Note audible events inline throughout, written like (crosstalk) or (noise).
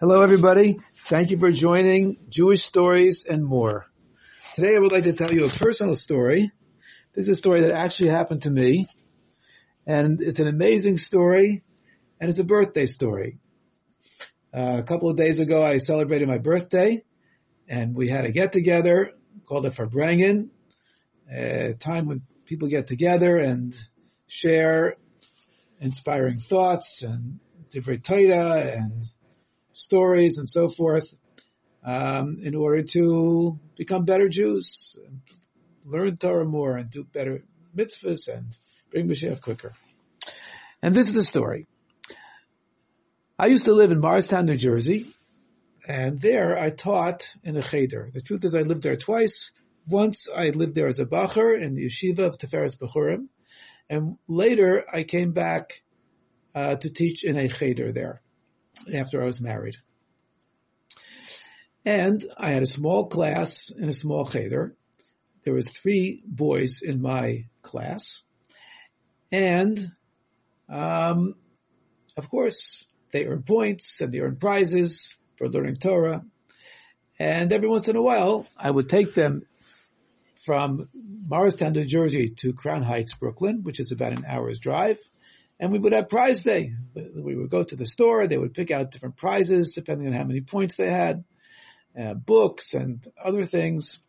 Hello, everybody. Thank you for joining Jewish Stories and More. Today, I would like to tell you a personal story. This is a story that actually happened to me, and it's an amazing story, and it's a birthday story. Uh, a couple of days ago, I celebrated my birthday, and we had a get together called a Farbrengen, a time when people get together and share inspiring thoughts and different Torah and stories and so forth um, in order to become better Jews, learn Torah more, and do better mitzvahs and bring Mashiach quicker. And this is the story. I used to live in Morristown, New Jersey, and there I taught in a cheder. The truth is I lived there twice. Once I lived there as a bacher in the yeshiva of Tiferes Bachurim, and later I came back uh, to teach in a cheder there after I was married. And I had a small class in a small cheder. There was three boys in my class. And, um, of course, they earn points and they earn prizes for learning Torah. And every once in a while, I would take them from Morristown, New Jersey to Crown Heights, Brooklyn, which is about an hour's drive and we would have prize day. We would go to the store. They would pick out different prizes depending on how many points they had, uh, books and other things.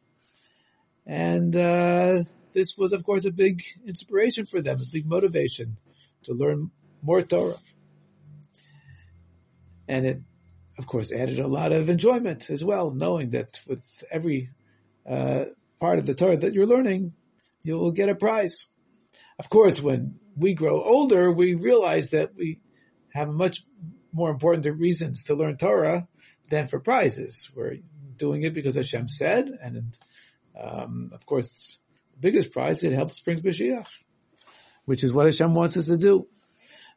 And uh, this was, of course, a big inspiration for them, a big motivation to learn more Torah. And it, of course, added a lot of enjoyment as well, knowing that with every uh, part of the Torah that you're learning, you will get a prize. Of course, when we grow older, we realize that we have much more important reasons to learn Torah than for prizes. We're doing it because Hashem said, and um, of course, the biggest prize it helps brings Mashiach, which is what Hashem wants us to do.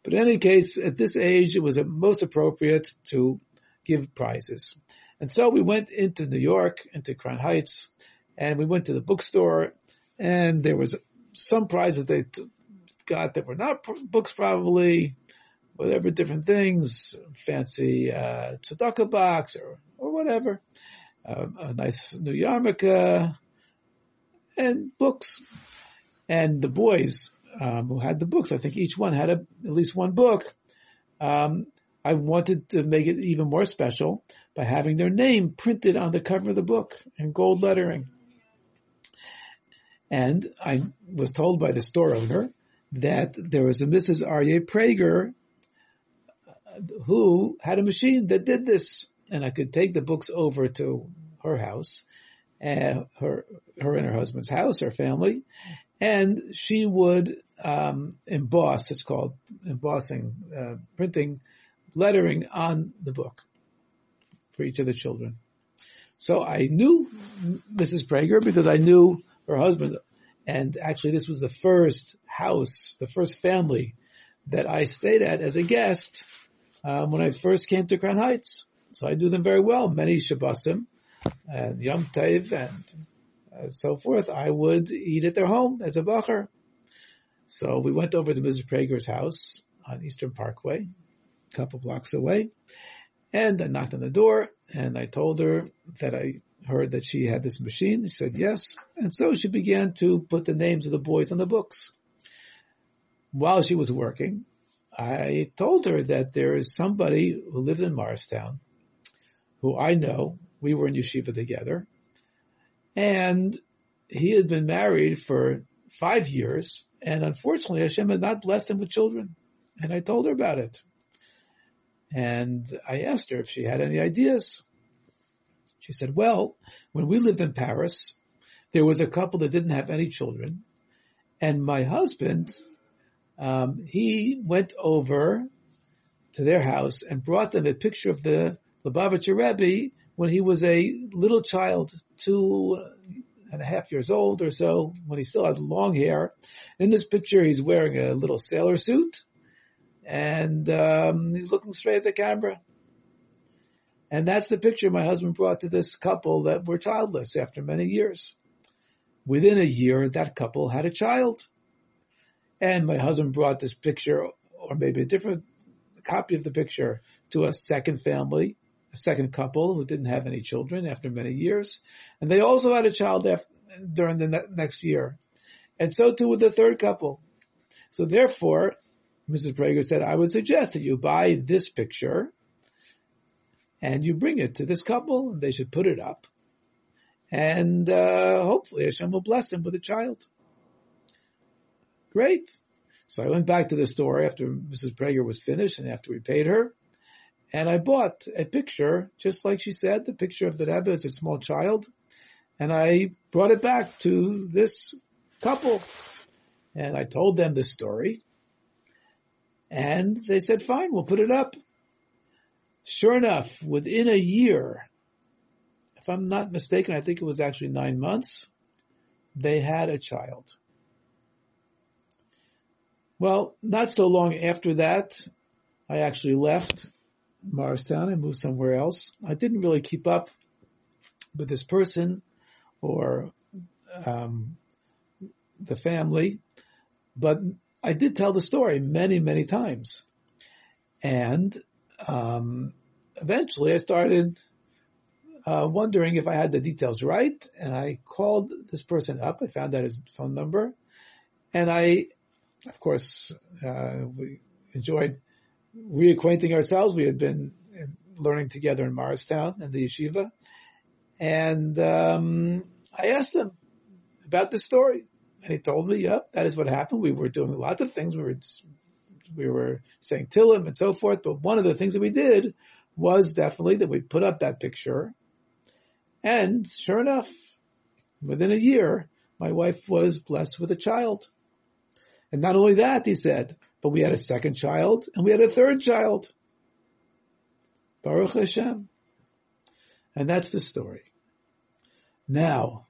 But in any case, at this age, it was most appropriate to give prizes. And so we went into New York, into Crown Heights, and we went to the bookstore, and there was some prizes they t- got that were not pr- books probably, whatever different things, fancy uh, tzedakah box or or whatever, uh, a nice new yarmulke, and books. And the boys um, who had the books, I think each one had a, at least one book. Um, I wanted to make it even more special by having their name printed on the cover of the book in gold lettering. And I was told by the store owner that there was a Mrs. Aryeh Prager who had a machine that did this. And I could take the books over to her house, uh, her, her and her husband's house, her family, and she would um, emboss. It's called embossing, uh, printing, lettering on the book for each of the children. So I knew Mrs. Prager because I knew her husband. And actually this was the first house, the first family that I stayed at as a guest um, when I first came to Crown Heights. So I knew them very well. Many Shabbosim and Yom Tov and uh, so forth. I would eat at their home as a bacher. So we went over to Mrs. Prager's house on Eastern Parkway, a couple blocks away, and I knocked on the door and I told her that I heard that she had this machine. She said yes. And so she began to put the names of the boys on the books. While she was working, I told her that there is somebody who lives in Morristown who I know. We were in yeshiva together. And he had been married for five years. And unfortunately, Hashem had not blessed him with children. And I told her about it. And I asked her if she had any ideas. She said, well, when we lived in Paris, there was a couple that didn't have any children. And my husband, um, he went over to their house and brought them a picture of the Lubavitcher Rebbe when he was a little child, two and a half years old or so, when he still had long hair. In this picture, he's wearing a little sailor suit and um, he's looking straight at the camera. And that's the picture my husband brought to this couple that were childless after many years. Within a year, that couple had a child. And my husband brought this picture, or maybe a different copy of the picture, to a second family a second couple who didn't have any children after many years, and they also had a child after, during the ne- next year, and so too with the third couple. So therefore, Mrs. Prager said, I would suggest that you buy this picture and you bring it to this couple and they should put it up. And, uh, hopefully Hashem will bless them with a child. Great. So I went back to the store after Mrs. Prager was finished and after we paid her. And I bought a picture, just like she said, the picture of the Rebbe as a small child. And I brought it back to this couple. And I told them the story. And they said, fine, we'll put it up. Sure enough, within a year, if I'm not mistaken, I think it was actually nine months, they had a child. Well, not so long after that, I actually left Morristown and moved somewhere else. I didn't really keep up with this person or um, the family, but I did tell the story many, many times. And um, eventually I started uh, wondering if I had the details right, and I called this person up. I found out his phone number, and I, of course, uh, we enjoyed reacquainting ourselves. We had been learning together in Morristown and the yeshiva, and um, I asked him about the story. And he told me, yep, that is what happened. We were doing lots of things. We were, we were saying Tillim and so forth. But one of the things that we did was definitely that we put up that picture. And sure enough, within a year, my wife was blessed with a child. And not only that, he said, but we had a second child and we had a third child. Baruch Hashem. And that's the story. Now,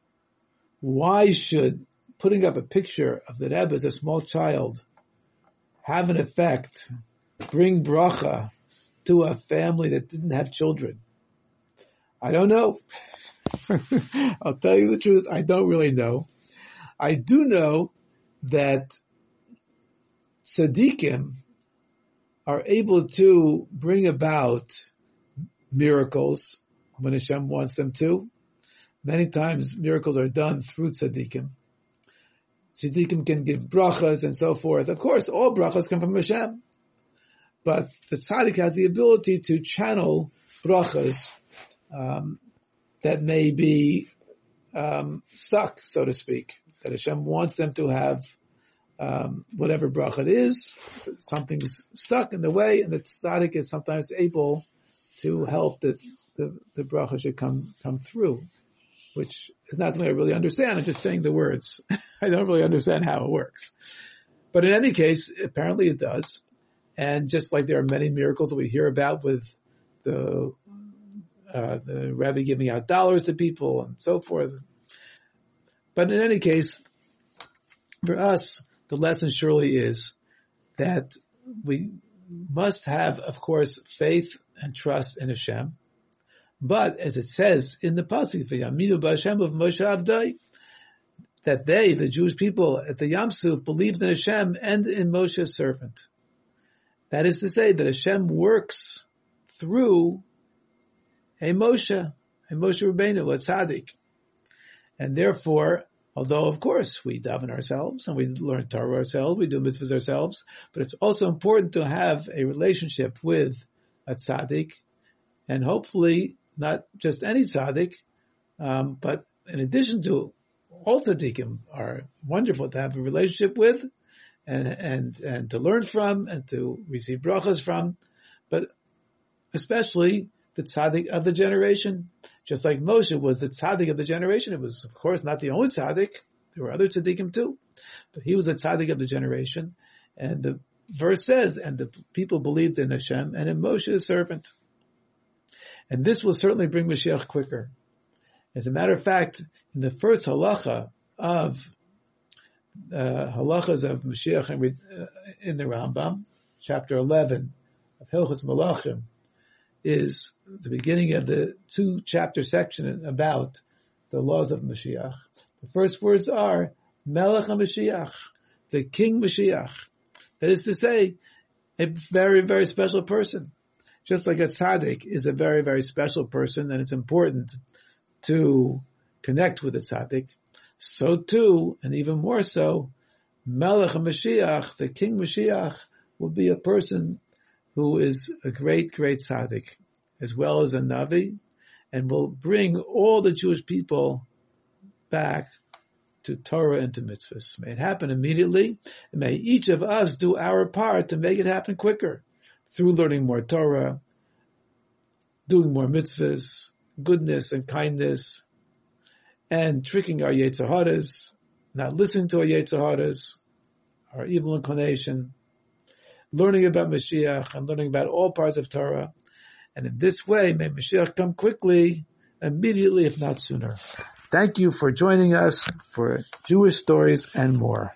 why should putting up a picture of the Rebbe as a small child have an effect, bring bracha to a family that didn't have children? I don't know. (laughs) I'll tell you the truth. I don't really know. I do know that tzaddikim are able to bring about miracles when Hashem wants them to. Many times miracles are done through tzaddikim. Tzaddikim can give brachas and so forth. Of course, all brachas come from Hashem. But the tzaddik has the ability to channel brachas um, that may be um, stuck, so to speak. That Hashem wants them to have um, whatever bracha it is. Something's stuck in the way, and the tzaddik is sometimes able to help that the, the bracha should come come through which is not something I really understand. I'm just saying the words. (laughs) I don't really understand how it works. But in any case, apparently it does. And just like there are many miracles that we hear about with the, uh, the Rebbe giving out dollars to people and so forth. But in any case, for us, the lesson surely is that we must have, of course, faith and trust in Hashem. But as it says in the pasuk, "V'yaminu b'Hashem of Moshe Avdai," that they, the Jewish people at the Yam Suf, believed in Hashem and in Moshe's servant. That is to say that Hashem works through a Moshe, a Moshe Rabbeinu, a tzaddik. And therefore, although of course we daven ourselves and we learn Torah ourselves, we do mitzvahs ourselves, but it's also important to have a relationship with a tzaddik and hopefully not just any tzaddik, um, but in addition to all tzaddikim are wonderful to have a relationship with and, and, and to learn from and to receive brachas from, but especially the tzaddik of the generation. Just like Moshe was the tzaddik of the generation. It was, of course, not the only tzaddik. There were other tzaddikim too, but he was a tzaddik of the generation. And the verse says, and the people believed in Hashem and in Moshe's servant. And this will certainly bring Mashiach quicker. As a matter of fact, in the first halacha of uh, halachas of Mashiach uh, in the Rambam, chapter 11 of Hilchas Melachim, is the beginning of the two chapter section about the laws of Mashiach. The first words are Melech HaMashiach, the King Mashiach. That is to say, a very, very special person. Just like a tzaddik is a very, very special person and it's important to connect with a tzaddik, so too, and even more so, Melech Mashiach, the King Mashiach, will be a person who is a great, great tzaddik, as well as a Navi, and will bring all the Jewish people back to Torah and to mitzvahs. May it happen immediately, and may each of us do our part to make it happen quicker through learning more Torah, doing more mitzvahs, goodness and kindness, and tricking our Yetzer Horas, not listening to our Yetzer Horas, our evil inclination, learning about Mashiach and learning about all parts of Torah. And in this way, may Mashiach come quickly, immediately, if not sooner. Thank you for joining us for Jewish stories and more.